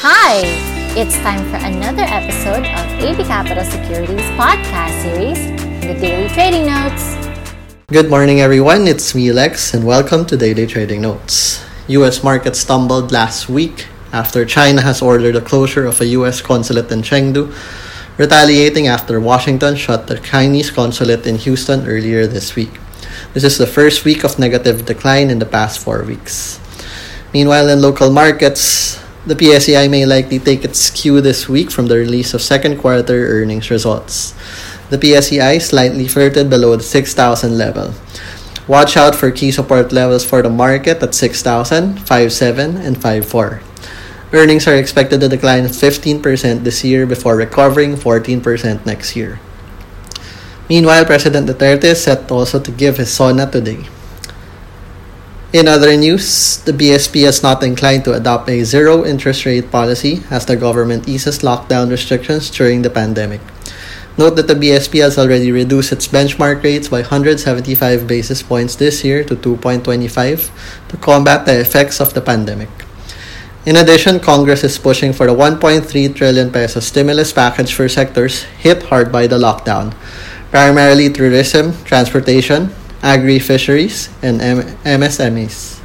Hi! It's time for another episode of AB Capital Securities podcast series, The Daily Trading Notes. Good morning, everyone. It's me, Lex, and welcome to Daily Trading Notes. U.S. markets stumbled last week after China has ordered the closure of a U.S. consulate in Chengdu, retaliating after Washington shut the Chinese consulate in Houston earlier this week. This is the first week of negative decline in the past four weeks. Meanwhile, in local markets, the PSEI may likely take its cue this week from the release of second quarter earnings results. The PSEI slightly flirted below the 6,000 level. Watch out for key support levels for the market at 6,000, 5,7, and 5,4. Earnings are expected to decline 15% this year before recovering 14% next year. Meanwhile, President Duterte is set also to give his SONA today. In other news, the BSP is not inclined to adopt a zero interest rate policy as the government eases lockdown restrictions during the pandemic. Note that the BSP has already reduced its benchmark rates by 175 basis points this year to 2.25 to combat the effects of the pandemic. In addition, Congress is pushing for a 1.3 trillion peso stimulus package for sectors hit hard by the lockdown, primarily tourism, transportation, agri-fisheries, and M- MSMEs.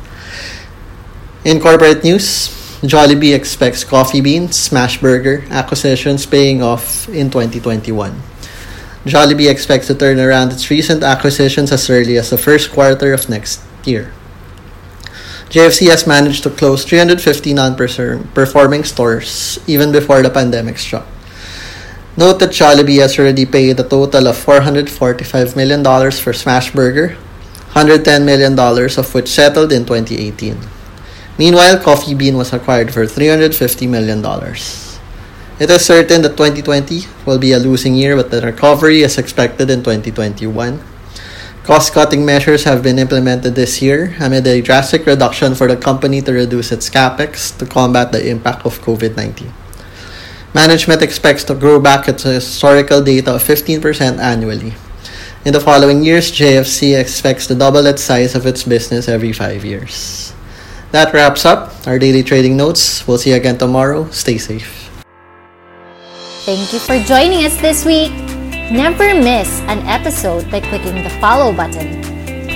In corporate news, Jollibee expects Coffee Beans, Smashburger acquisitions paying off in 2021. Jollibee expects to turn around its recent acquisitions as early as the first quarter of next year. JFC has managed to close 350 non-performing stores even before the pandemic struck. Note that Jollibee has already paid a total of $445 million for Smashburger, $110 million of which settled in 2018. Meanwhile, Coffee Bean was acquired for $350 million. It is certain that 2020 will be a losing year, but the recovery is expected in 2021. Cost cutting measures have been implemented this year amid a drastic reduction for the company to reduce its capex to combat the impact of COVID 19. Management expects to grow back its historical data of 15% annually. In the following years, JFC expects to double its size of its business every five years. That wraps up our daily trading notes. We'll see you again tomorrow. Stay safe. Thank you for joining us this week. Never miss an episode by clicking the follow button.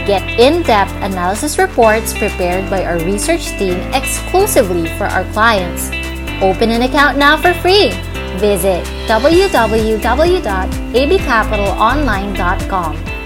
Get in depth analysis reports prepared by our research team exclusively for our clients. Open an account now for free. Visit www.abcapitalonline.com